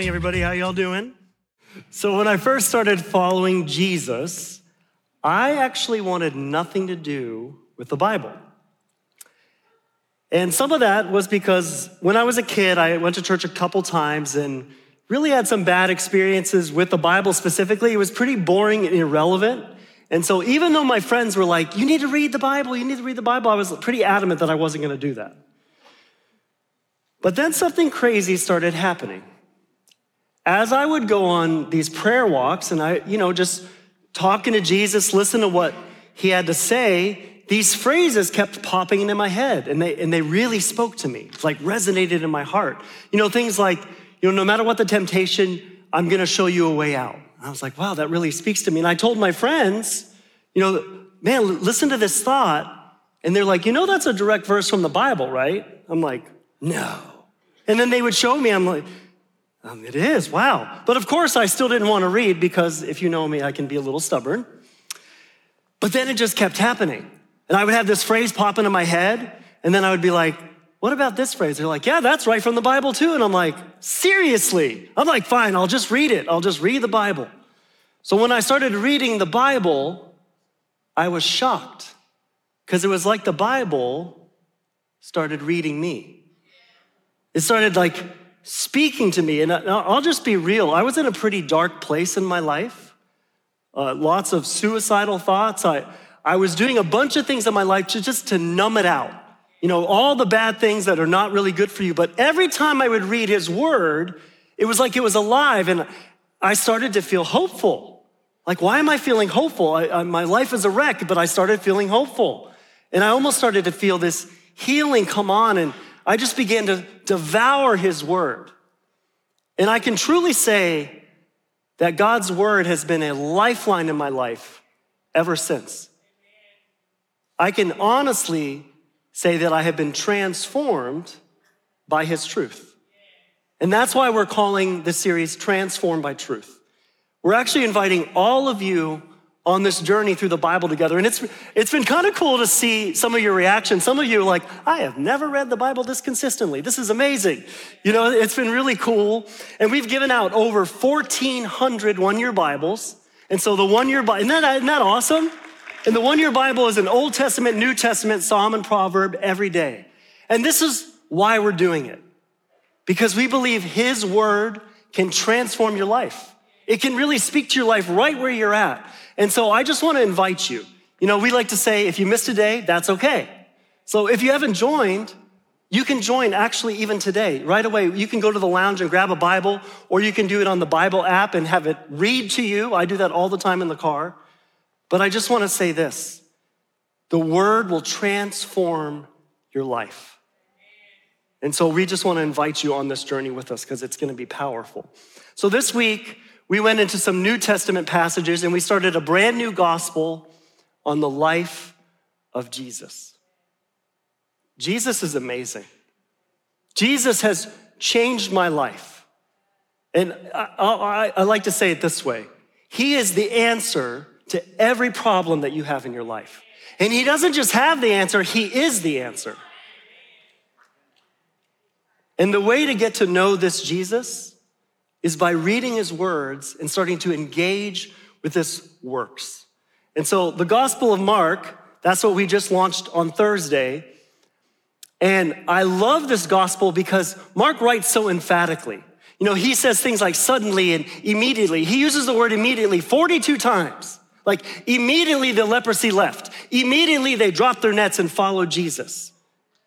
morning, everybody. How y'all doing? So, when I first started following Jesus, I actually wanted nothing to do with the Bible. And some of that was because when I was a kid, I went to church a couple times and really had some bad experiences with the Bible specifically. It was pretty boring and irrelevant. And so, even though my friends were like, You need to read the Bible, you need to read the Bible, I was pretty adamant that I wasn't going to do that. But then something crazy started happening. As I would go on these prayer walks and I, you know, just talking to Jesus, listen to what he had to say, these phrases kept popping into my head and they, and they really spoke to me. Like resonated in my heart. You know, things like, you know, no matter what the temptation, I'm gonna show you a way out. And I was like, wow, that really speaks to me. And I told my friends, you know, man, listen to this thought. And they're like, you know, that's a direct verse from the Bible, right? I'm like, no. And then they would show me, I'm like, um, it is, wow. But of course, I still didn't want to read because if you know me, I can be a little stubborn. But then it just kept happening. And I would have this phrase pop into my head, and then I would be like, what about this phrase? They're like, yeah, that's right from the Bible too. And I'm like, seriously? I'm like, fine, I'll just read it. I'll just read the Bible. So when I started reading the Bible, I was shocked because it was like the Bible started reading me. It started like speaking to me. And I'll just be real. I was in a pretty dark place in my life. Uh, lots of suicidal thoughts. I, I was doing a bunch of things in my life to, just to numb it out. You know, all the bad things that are not really good for you. But every time I would read his word, it was like it was alive. And I started to feel hopeful. Like, why am I feeling hopeful? I, I, my life is a wreck, but I started feeling hopeful. And I almost started to feel this healing come on. And I just began to devour his word. And I can truly say that God's word has been a lifeline in my life ever since. I can honestly say that I have been transformed by his truth. And that's why we're calling this series Transformed by Truth. We're actually inviting all of you on this journey through the Bible together. And it's, it's been kind of cool to see some of your reactions. Some of you are like, I have never read the Bible this consistently. This is amazing. You know, it's been really cool. And we've given out over 1,400 one year Bibles. And so the one year Bible, isn't that, isn't that awesome? And the one year Bible is an Old Testament, New Testament, Psalm, and Proverb every day. And this is why we're doing it. Because we believe His Word can transform your life. It can really speak to your life right where you're at. And so I just want to invite you. You know, we like to say if you missed a day, that's okay. So if you haven't joined, you can join actually even today. Right away, you can go to the lounge and grab a Bible, or you can do it on the Bible app and have it read to you. I do that all the time in the car. But I just want to say this the word will transform your life. And so we just want to invite you on this journey with us because it's going to be powerful. So this week, we went into some New Testament passages and we started a brand new gospel on the life of Jesus. Jesus is amazing. Jesus has changed my life. And I, I, I, like to say it this way He is the answer to every problem that you have in your life. And He doesn't just have the answer, He is the answer. And the way to get to know this Jesus is by reading his words and starting to engage with his works. And so the Gospel of Mark, that's what we just launched on Thursday. And I love this gospel because Mark writes so emphatically. You know, he says things like suddenly and immediately. He uses the word immediately 42 times. Like immediately the leprosy left. Immediately they dropped their nets and followed Jesus.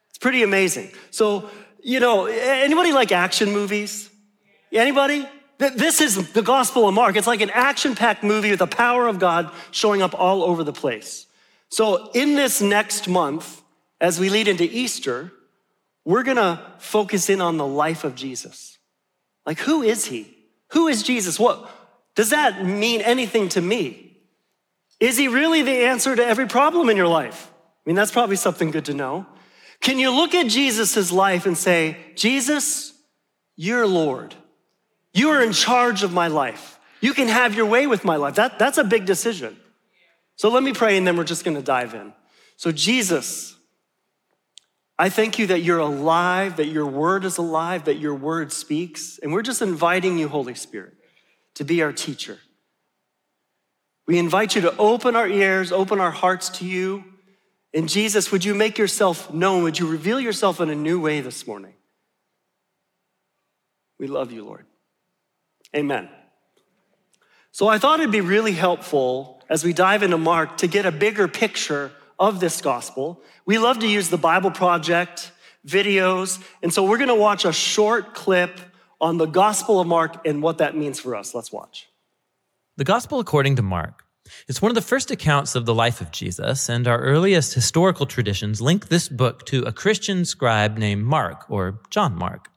It's pretty amazing. So, you know, anybody like action movies? Anybody? This is the Gospel of Mark. It's like an action packed movie with the power of God showing up all over the place. So, in this next month, as we lead into Easter, we're gonna focus in on the life of Jesus. Like, who is he? Who is Jesus? What does that mean anything to me? Is he really the answer to every problem in your life? I mean, that's probably something good to know. Can you look at Jesus' life and say, Jesus, you're Lord? You are in charge of my life. You can have your way with my life. That, that's a big decision. So let me pray and then we're just going to dive in. So, Jesus, I thank you that you're alive, that your word is alive, that your word speaks. And we're just inviting you, Holy Spirit, to be our teacher. We invite you to open our ears, open our hearts to you. And Jesus, would you make yourself known? Would you reveal yourself in a new way this morning? We love you, Lord. Amen. So I thought it'd be really helpful as we dive into Mark to get a bigger picture of this gospel. We love to use the Bible Project videos. And so we're going to watch a short clip on the Gospel of Mark and what that means for us. Let's watch. The Gospel according to Mark is one of the first accounts of the life of Jesus, and our earliest historical traditions link this book to a Christian scribe named Mark, or John Mark.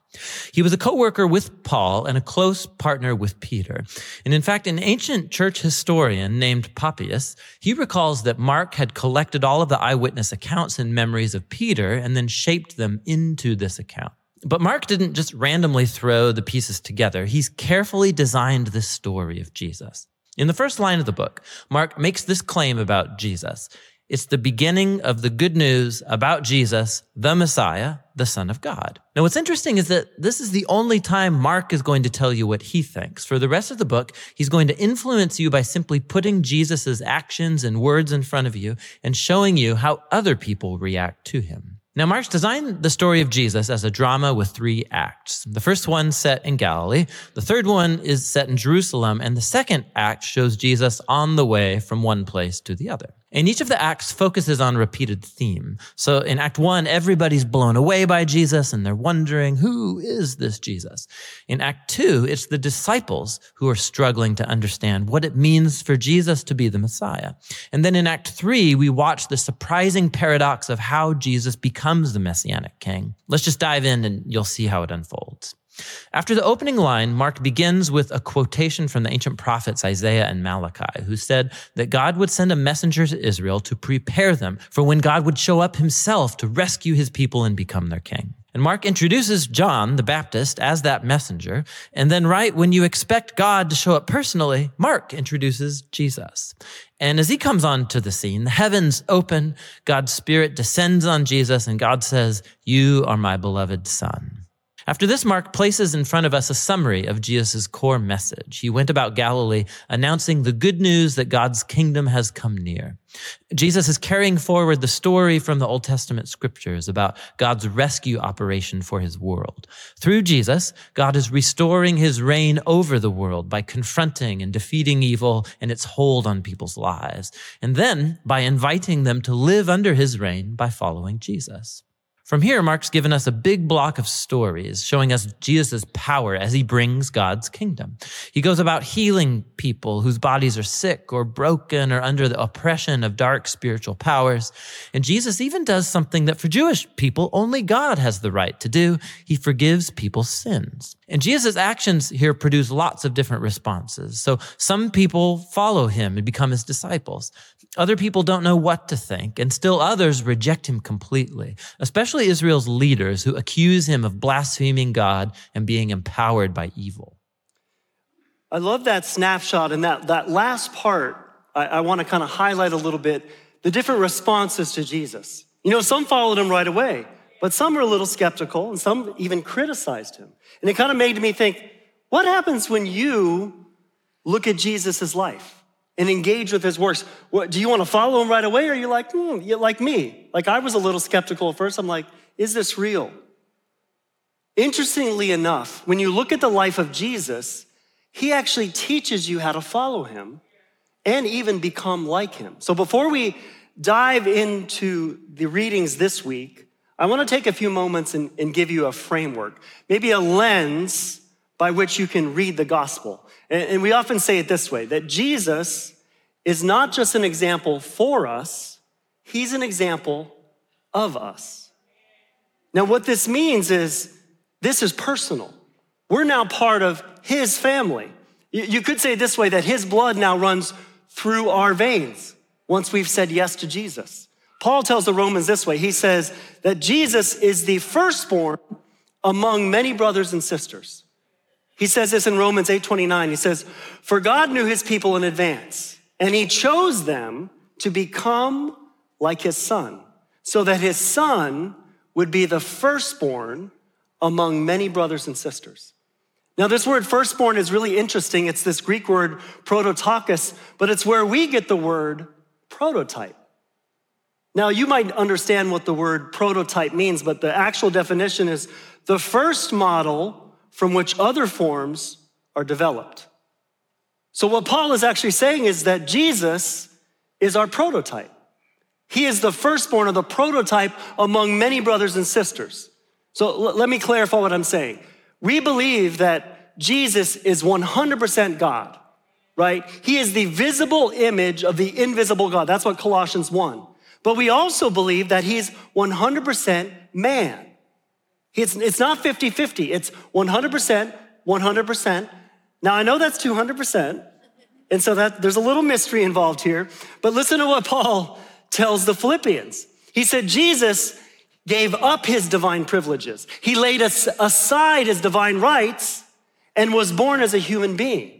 He was a co-worker with Paul and a close partner with Peter. And in fact, an ancient church historian named Papias, he recalls that Mark had collected all of the eyewitness accounts and memories of Peter and then shaped them into this account. But Mark didn't just randomly throw the pieces together. He's carefully designed this story of Jesus. In the first line of the book, Mark makes this claim about Jesus. It's the beginning of the good news about Jesus, the Messiah, the Son of God. Now, what's interesting is that this is the only time Mark is going to tell you what he thinks. For the rest of the book, he's going to influence you by simply putting Jesus' actions and words in front of you and showing you how other people react to him. Now, Mark's designed the story of Jesus as a drama with three acts. The first one set in Galilee, the third one is set in Jerusalem, and the second act shows Jesus on the way from one place to the other. And each of the acts focuses on a repeated theme. So in Act One, everybody's blown away by Jesus and they're wondering, who is this Jesus? In Act Two, it's the disciples who are struggling to understand what it means for Jesus to be the Messiah. And then in Act Three, we watch the surprising paradox of how Jesus becomes the Messianic King. Let's just dive in and you'll see how it unfolds. After the opening line, Mark begins with a quotation from the ancient prophets Isaiah and Malachi, who said that God would send a messenger to Israel to prepare them for when God would show up himself to rescue his people and become their king. And Mark introduces John the Baptist as that messenger. And then, right when you expect God to show up personally, Mark introduces Jesus. And as he comes onto the scene, the heavens open, God's Spirit descends on Jesus, and God says, You are my beloved Son. After this, Mark places in front of us a summary of Jesus' core message. He went about Galilee announcing the good news that God's kingdom has come near. Jesus is carrying forward the story from the Old Testament scriptures about God's rescue operation for his world. Through Jesus, God is restoring his reign over the world by confronting and defeating evil and its hold on people's lives. And then by inviting them to live under his reign by following Jesus. From here, Mark's given us a big block of stories showing us Jesus' power as he brings God's kingdom. He goes about healing people whose bodies are sick or broken or under the oppression of dark spiritual powers. And Jesus even does something that for Jewish people only God has the right to do. He forgives people's sins. And Jesus' actions here produce lots of different responses. So some people follow him and become his disciples. Other people don't know what to think, and still others reject him completely, especially Israel's leaders who accuse him of blaspheming God and being empowered by evil. I love that snapshot and that, that last part. I, I want to kind of highlight a little bit the different responses to Jesus. You know, some followed him right away, but some were a little skeptical and some even criticized him. And it kind of made me think what happens when you look at Jesus' life? and engage with his works. What, do you want to follow him right away? Or are you like, hmm, you're like me? Like I was a little skeptical at first. I'm like, is this real? Interestingly enough, when you look at the life of Jesus, he actually teaches you how to follow him and even become like him. So before we dive into the readings this week, I want to take a few moments and, and give you a framework, maybe a lens by which you can read the gospel. And we often say it this way that Jesus is not just an example for us, he's an example of us. Now, what this means is this is personal. We're now part of his family. You could say this way that his blood now runs through our veins once we've said yes to Jesus. Paul tells the Romans this way he says that Jesus is the firstborn among many brothers and sisters. He says this in Romans 8:29. He says, "For God knew his people in advance, and he chose them to become like his son, so that his son would be the firstborn among many brothers and sisters. Now, this word firstborn is really interesting. It's this Greek word prototokos, but it's where we get the word prototype. Now, you might understand what the word prototype means, but the actual definition is the first model from which other forms are developed. So, what Paul is actually saying is that Jesus is our prototype. He is the firstborn of the prototype among many brothers and sisters. So, l- let me clarify what I'm saying. We believe that Jesus is 100% God, right? He is the visible image of the invisible God. That's what Colossians 1. But we also believe that he's 100% man. It's, it's not 50 50, it's 100%, 100%. Now, I know that's 200%, and so that there's a little mystery involved here. But listen to what Paul tells the Philippians. He said, Jesus gave up his divine privileges, he laid aside his divine rights and was born as a human being.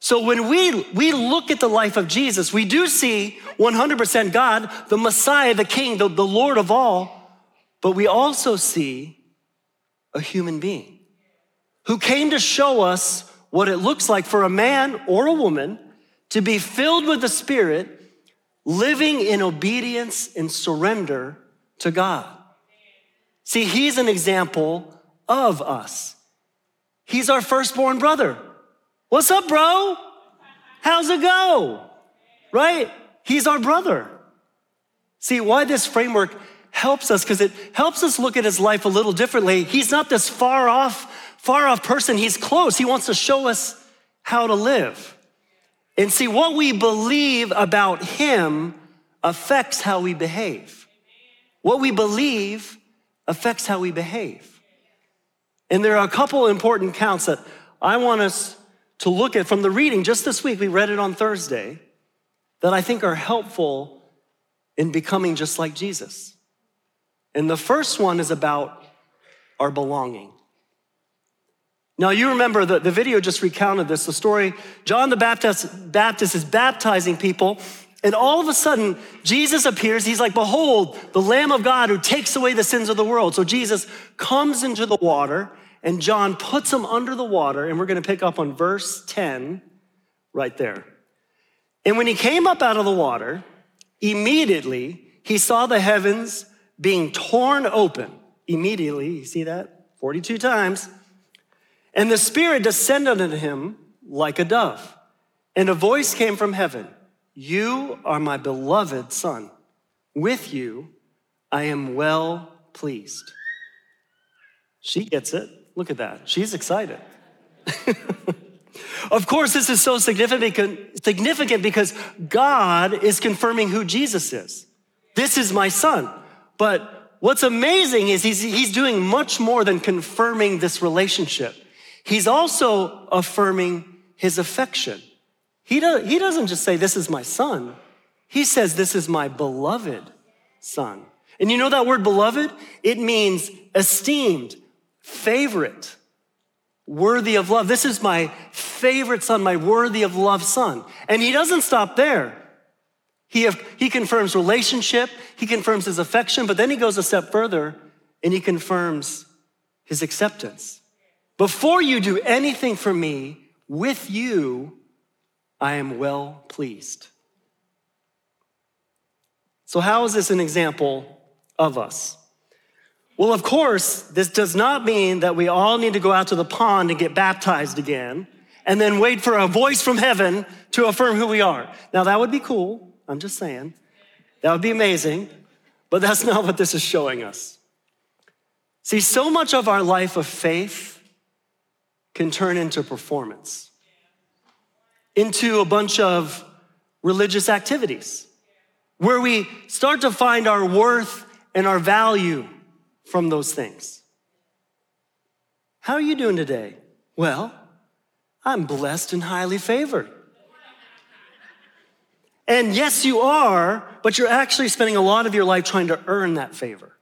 So when we, we look at the life of Jesus, we do see 100% God, the Messiah, the King, the, the Lord of all, but we also see a human being who came to show us what it looks like for a man or a woman to be filled with the Spirit, living in obedience and surrender to God. See, he's an example of us. He's our firstborn brother. What's up, bro? How's it go? Right? He's our brother. See, why this framework helps us, because it helps us look at his life a little differently. He's not this far off, far off person. He's close. He wants to show us how to live. And see, what we believe about him affects how we behave. What we believe affects how we behave. And there are a couple important counts that I want us to look at from the reading just this week. We read it on Thursday that I think are helpful in becoming just like Jesus. And the first one is about our belonging. Now, you remember the, the video just recounted this the story. John the Baptist, Baptist is baptizing people, and all of a sudden, Jesus appears. He's like, Behold, the Lamb of God who takes away the sins of the world. So Jesus comes into the water, and John puts him under the water, and we're going to pick up on verse 10 right there. And when he came up out of the water, immediately he saw the heavens being torn open. Immediately, you see that? 42 times. And the Spirit descended on him like a dove. And a voice came from heaven You are my beloved Son. With you I am well pleased. She gets it. Look at that. She's excited. of course, this is so significant, significant because God is confirming who Jesus is. This is my son. But what's amazing is he's, he's doing much more than confirming this relationship. He's also affirming his affection. He, he doesn't just say, This is my son. He says, This is my beloved son. And you know that word beloved? It means esteemed, favorite, worthy of love. This is my favorite son, my worthy of love son. And he doesn't stop there. He, have, he confirms relationship, he confirms his affection, but then he goes a step further and he confirms his acceptance. Before you do anything for me, with you, I am well pleased. So, how is this an example of us? Well, of course, this does not mean that we all need to go out to the pond and get baptized again and then wait for a voice from heaven to affirm who we are. Now, that would be cool. I'm just saying. That would be amazing, but that's not what this is showing us. See, so much of our life of faith can turn into performance, into a bunch of religious activities where we start to find our worth and our value from those things. How are you doing today? Well, I'm blessed and highly favored. And yes, you are, but you're actually spending a lot of your life trying to earn that favor.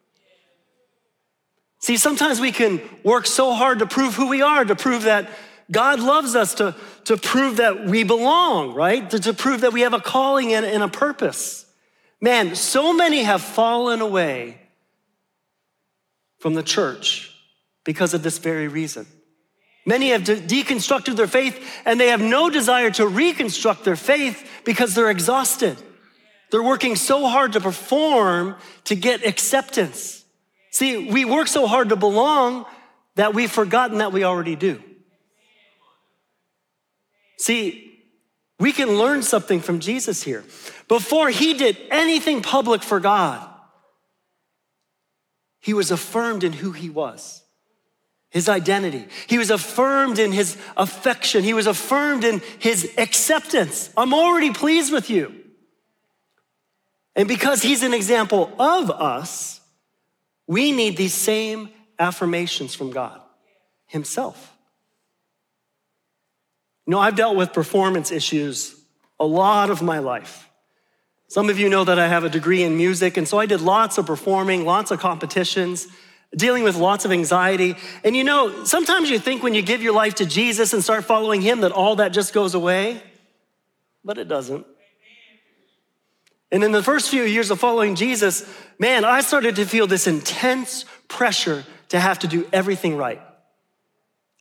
See, sometimes we can work so hard to prove who we are, to prove that God loves us, to, to prove that we belong, right? To, to prove that we have a calling and, and a purpose. Man, so many have fallen away from the church because of this very reason. Many have de- deconstructed their faith and they have no desire to reconstruct their faith because they're exhausted. They're working so hard to perform to get acceptance. See, we work so hard to belong that we've forgotten that we already do. See, we can learn something from Jesus here. Before he did anything public for God, he was affirmed in who he was, his identity. He was affirmed in his affection. He was affirmed in his acceptance. I'm already pleased with you. And because he's an example of us, we need these same affirmations from God himself. You know, I've dealt with performance issues a lot of my life. Some of you know that I have a degree in music, and so I did lots of performing, lots of competitions, dealing with lots of anxiety. And you know, sometimes you think when you give your life to Jesus and start following Him that all that just goes away, but it doesn't. And in the first few years of following Jesus, man, I started to feel this intense pressure to have to do everything right.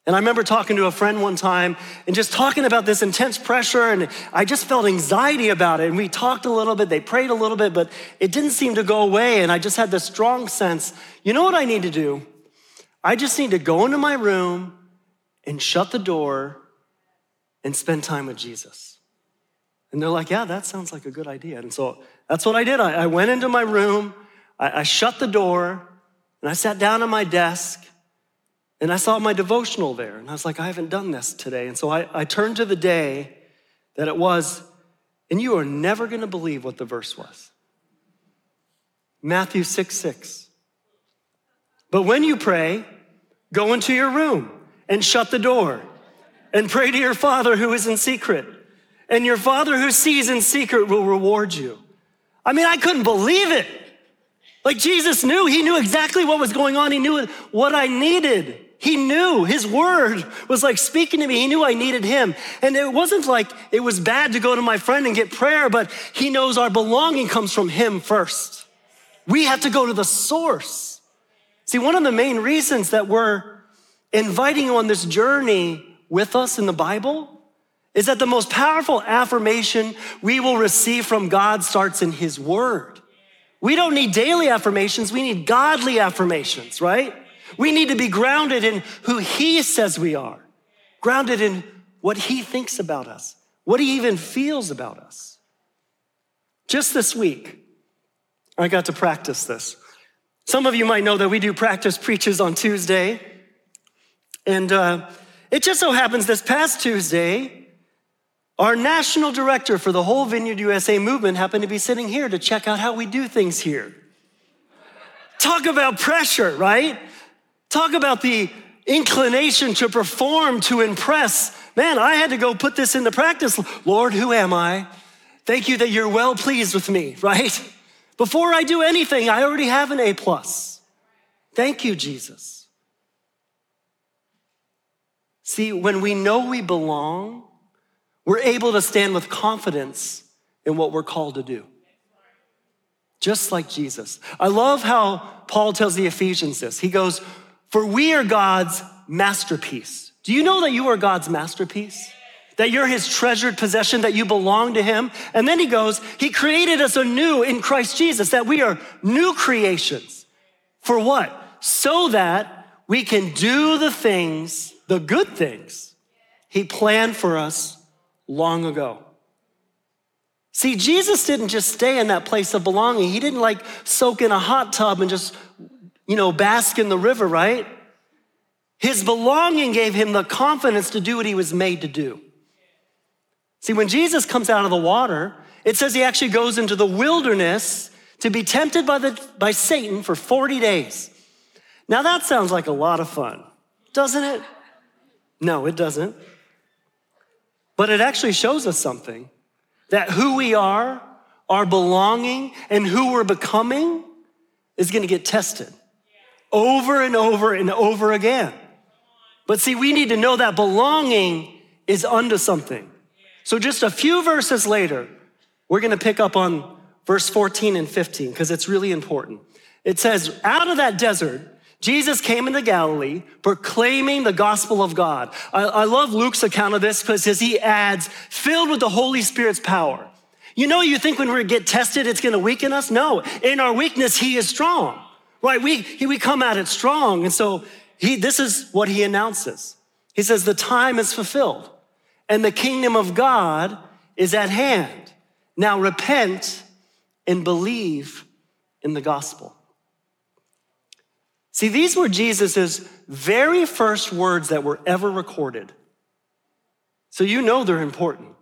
And I remember talking to a friend one time and just talking about this intense pressure, and I just felt anxiety about it. And we talked a little bit, they prayed a little bit, but it didn't seem to go away. And I just had this strong sense you know what I need to do? I just need to go into my room and shut the door and spend time with Jesus. And they're like, yeah, that sounds like a good idea. And so that's what I did. I, I went into my room, I, I shut the door, and I sat down at my desk. And I saw my devotional there, and I was like, I haven't done this today. And so I, I turned to the day that it was, and you are never gonna believe what the verse was Matthew 6 6. But when you pray, go into your room and shut the door and pray to your Father who is in secret. And your Father who sees in secret will reward you. I mean, I couldn't believe it. Like Jesus knew, he knew exactly what was going on. He knew what I needed. He knew his word was like speaking to me. He knew I needed him. And it wasn't like it was bad to go to my friend and get prayer, but he knows our belonging comes from him first. We have to go to the source. See, one of the main reasons that we're inviting you on this journey with us in the Bible is that the most powerful affirmation we will receive from God starts in his word. We don't need daily affirmations, we need godly affirmations, right? We need to be grounded in who He says we are, grounded in what He thinks about us, what He even feels about us. Just this week, I got to practice this. Some of you might know that we do practice preaches on Tuesday. And uh, it just so happens this past Tuesday, our national director for the whole Vineyard USA movement happened to be sitting here to check out how we do things here. Talk about pressure, right? Talk about the inclination to perform, to impress. Man, I had to go put this into practice. Lord, who am I? Thank you that you're well pleased with me, right? Before I do anything, I already have an A plus. Thank you, Jesus. See, when we know we belong, we're able to stand with confidence in what we're called to do. Just like Jesus. I love how Paul tells the Ephesians this. He goes, for we are God's masterpiece. Do you know that you are God's masterpiece? That you're his treasured possession, that you belong to him. And then he goes, He created us anew in Christ Jesus, that we are new creations. For what? So that we can do the things, the good things, he planned for us long ago. See, Jesus didn't just stay in that place of belonging. He didn't like soak in a hot tub and just you know, bask in the river, right? His belonging gave him the confidence to do what he was made to do. See, when Jesus comes out of the water, it says he actually goes into the wilderness to be tempted by, the, by Satan for 40 days. Now, that sounds like a lot of fun, doesn't it? No, it doesn't. But it actually shows us something that who we are, our belonging, and who we're becoming is going to get tested over and over and over again. But see, we need to know that belonging is unto something. So just a few verses later, we're going to pick up on verse 14 and 15 because it's really important. It says, Out of that desert, Jesus came into Galilee proclaiming the gospel of God. I, I love Luke's account of this because he adds, filled with the Holy Spirit's power. You know, you think when we get tested, it's going to weaken us? No. In our weakness, he is strong, right? We, we come at it strong. And so he, this is what he announces. He says, the time is fulfilled and the kingdom of God is at hand. Now repent and believe in the gospel. See, these were Jesus's very first words that were ever recorded. So you know they're important.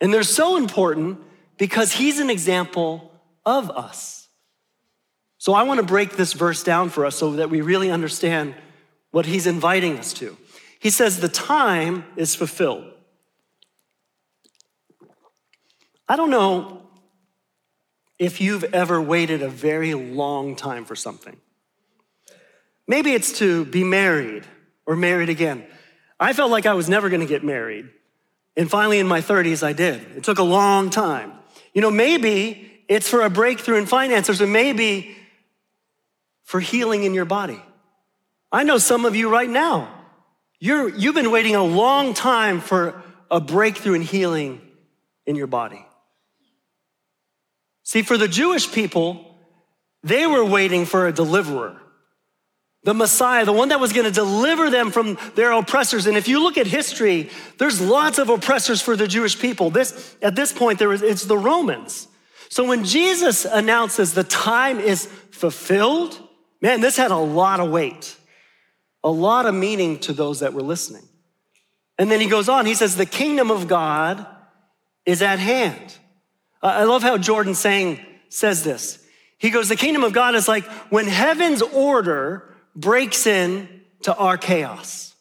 And they're so important because he's an example of us. So I want to break this verse down for us so that we really understand what he's inviting us to. He says, The time is fulfilled. I don't know if you've ever waited a very long time for something. Maybe it's to be married or married again. I felt like I was never going to get married. And finally, in my 30s, I did. It took a long time. You know, maybe it's for a breakthrough in finances, or maybe for healing in your body. I know some of you right now, you're, you've been waiting a long time for a breakthrough in healing in your body. See, for the Jewish people, they were waiting for a deliverer the Messiah, the one that was going to deliver them from their oppressors. And if you look at history, there's lots of oppressors for the Jewish people. This, at this point, there is, it's the Romans. So when Jesus announces the time is fulfilled, man, this had a lot of weight, a lot of meaning to those that were listening. And then he goes on, he says, the kingdom of God is at hand. I love how Jordan Seng says this. He goes, the kingdom of God is like when heaven's order breaks in to our chaos.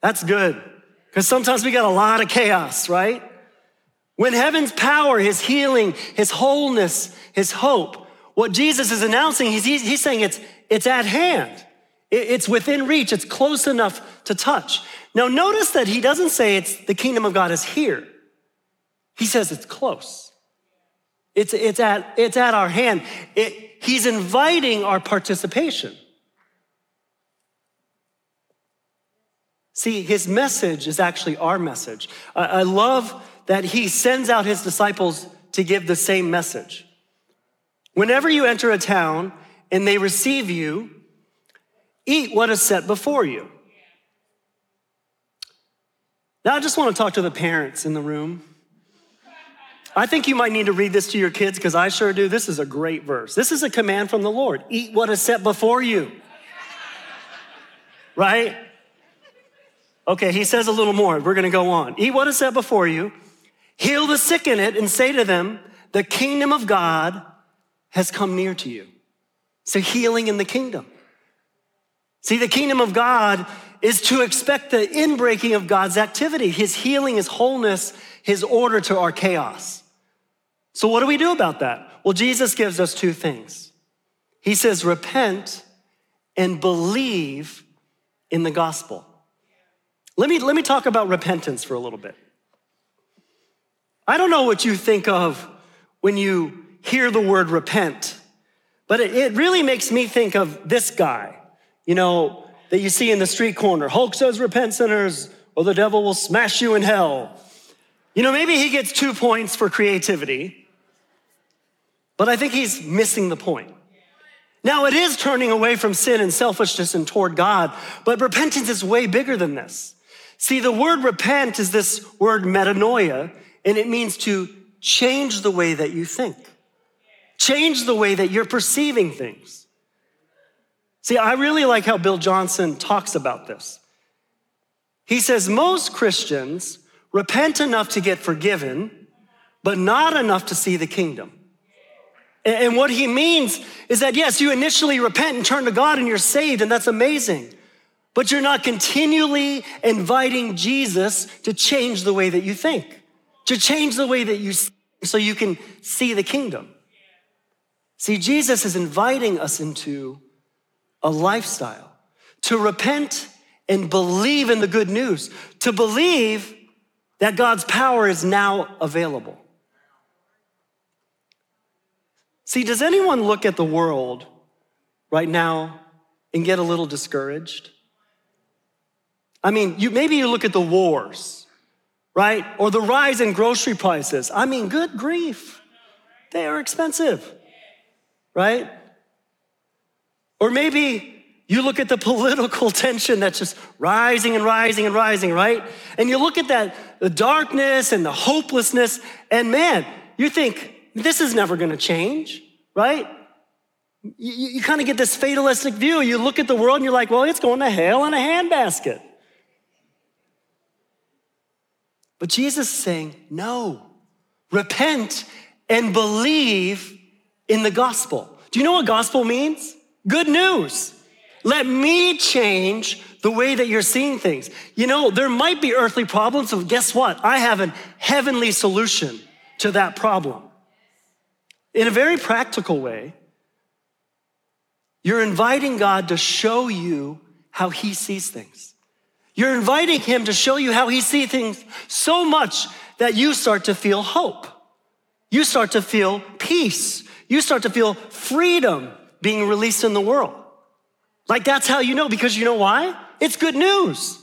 That's good, because sometimes we got a lot of chaos, right? When heaven's power, his healing, his wholeness, his hope, what Jesus is announcing, he's, he's saying it's, it's at hand. It's within reach. It's close enough to touch. Now, notice that he doesn't say it's the kingdom of God is here. He says it's close. It's, it's, at, it's at our hand. It, he's inviting our participation. See, his message is actually our message. I love that he sends out his disciples to give the same message. Whenever you enter a town and they receive you, eat what is set before you. Now, I just want to talk to the parents in the room. I think you might need to read this to your kids because I sure do. This is a great verse. This is a command from the Lord eat what is set before you. Right? Okay, he says a little more. We're going to go on. Eat what is set before you, heal the sick in it, and say to them, The kingdom of God has come near to you. So, healing in the kingdom. See, the kingdom of God is to expect the inbreaking of God's activity, his healing, his wholeness, his order to our chaos. So, what do we do about that? Well, Jesus gives us two things. He says, Repent and believe in the gospel. Let me, let me talk about repentance for a little bit. I don't know what you think of when you hear the word repent, but it, it really makes me think of this guy, you know, that you see in the street corner. Hulk says, Repent, sinners, or the devil will smash you in hell. You know, maybe he gets two points for creativity, but I think he's missing the point. Now, it is turning away from sin and selfishness and toward God, but repentance is way bigger than this. See, the word repent is this word metanoia, and it means to change the way that you think, change the way that you're perceiving things. See, I really like how Bill Johnson talks about this. He says most Christians repent enough to get forgiven, but not enough to see the kingdom. And what he means is that, yes, you initially repent and turn to God and you're saved, and that's amazing but you're not continually inviting Jesus to change the way that you think, to change the way that you see, so you can see the kingdom. See, Jesus is inviting us into a lifestyle to repent and believe in the good news, to believe that God's power is now available. See, does anyone look at the world right now and get a little discouraged? I mean, you, maybe you look at the wars, right? Or the rise in grocery prices. I mean, good grief, they are expensive, right? Or maybe you look at the political tension that's just rising and rising and rising, right? And you look at that, the darkness and the hopelessness, and man, you think, this is never gonna change, right? You, you kind of get this fatalistic view. You look at the world and you're like, well, it's going to hell in a handbasket. But Jesus is saying, no, repent and believe in the gospel. Do you know what gospel means? Good news. Let me change the way that you're seeing things. You know, there might be earthly problems, but guess what? I have a heavenly solution to that problem. In a very practical way, you're inviting God to show you how He sees things. You're inviting Him to show you how He sees things so much that you start to feel hope. You start to feel peace. You start to feel freedom being released in the world. Like that's how you know, because you know why? It's good news.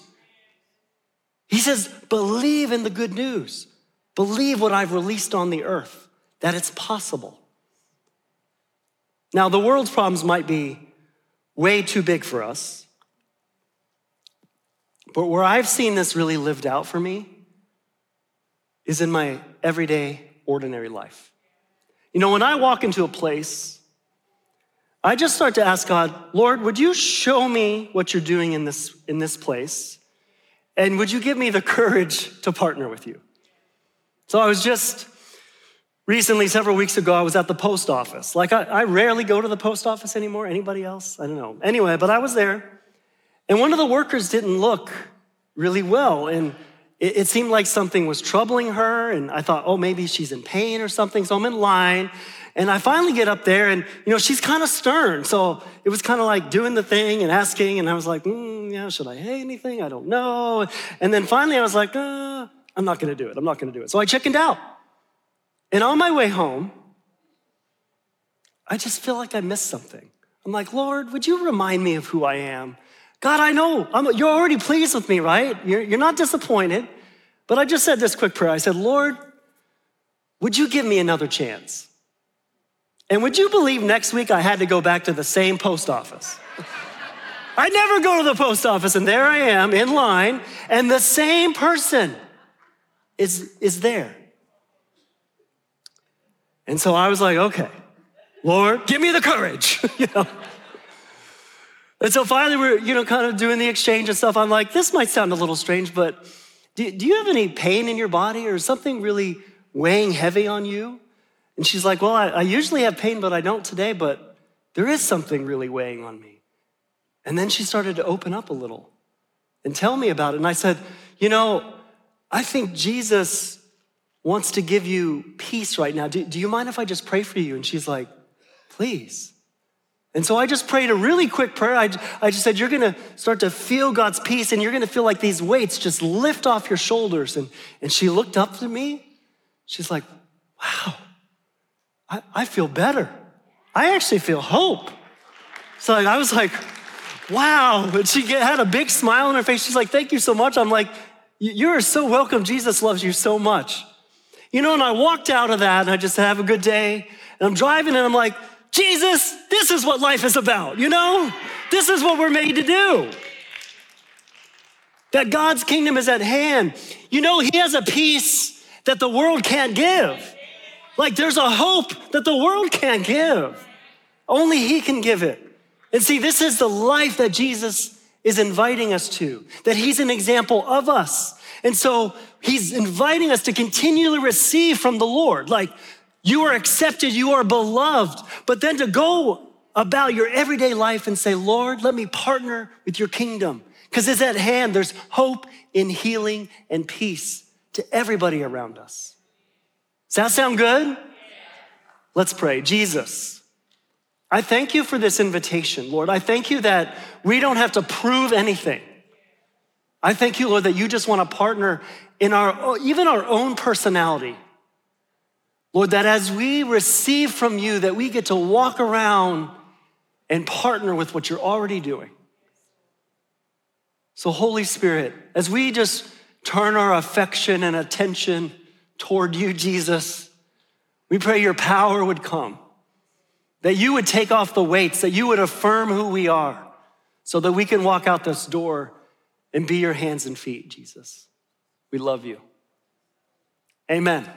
He says, believe in the good news. Believe what I've released on the earth, that it's possible. Now, the world's problems might be way too big for us, but where I've seen this really lived out for me is in my everyday, ordinary life. You know, when I walk into a place, I just start to ask God, Lord, would you show me what you're doing in this, in this place? And would you give me the courage to partner with you? So I was just Recently, several weeks ago, I was at the post office. Like, I, I, rarely go to the post office anymore. Anybody else? I don't know. Anyway, but I was there, and one of the workers didn't look really well. And it, it seemed like something was troubling her. And I thought, oh, maybe she's in pain or something. So I'm in line. And I finally get up there, and you know, she's kind of stern. So it was kind of like doing the thing and asking. And I was like, mm, yeah, should I say anything? I don't know. And then finally, I was like, uh, I'm not going to do it. I'm not going to do it. So I chickened out. And on my way home, I just feel like I missed something. I'm like, Lord, would you remind me of who I am? God, I know I'm, you're already pleased with me, right? You're, you're not disappointed. But I just said this quick prayer. I said, Lord, would you give me another chance? And would you believe next week I had to go back to the same post office? I never go to the post office, and there I am in line, and the same person is, is there. And so I was like, okay, Lord, give me the courage, you know. And so finally we're, you know, kind of doing the exchange and stuff. I'm like, this might sound a little strange, but do, do you have any pain in your body or something really weighing heavy on you? And she's like, well, I, I usually have pain, but I don't today, but there is something really weighing on me. And then she started to open up a little and tell me about it. And I said, you know, I think Jesus wants to give you peace right now. Do, do you mind if I just pray for you? And she's like, please. And so I just prayed a really quick prayer. I, I just said, You're gonna start to feel God's peace and you're gonna feel like these weights just lift off your shoulders. And, and she looked up to me. She's like, Wow, I, I feel better. I actually feel hope. So I was like, Wow. And she had a big smile on her face. She's like, Thank you so much. I'm like, You're so welcome. Jesus loves you so much. You know, and I walked out of that and I just said, have a good day. And I'm driving and I'm like, Jesus, this is what life is about, you know? This is what we're made to do. That God's kingdom is at hand. You know, He has a peace that the world can't give. Like there's a hope that the world can't give. Only He can give it. And see, this is the life that Jesus is inviting us to, that He's an example of us. And so he's inviting us to continually receive from the Lord. Like, you are accepted, you are beloved, but then to go about your everyday life and say, Lord, let me partner with your kingdom. Because it's at hand, there's hope in healing and peace to everybody around us. Does that sound good? Let's pray. Jesus, I thank you for this invitation, Lord. I thank you that we don't have to prove anything. I thank you, Lord, that you just want to partner in our, even our own personality. Lord, that as we receive from you, that we get to walk around and partner with what you're already doing. So, Holy Spirit, as we just turn our affection and attention toward you, Jesus, we pray your power would come, that you would take off the weights, that you would affirm who we are, so that we can walk out this door and be your hands and feet, Jesus. We love you. Amen.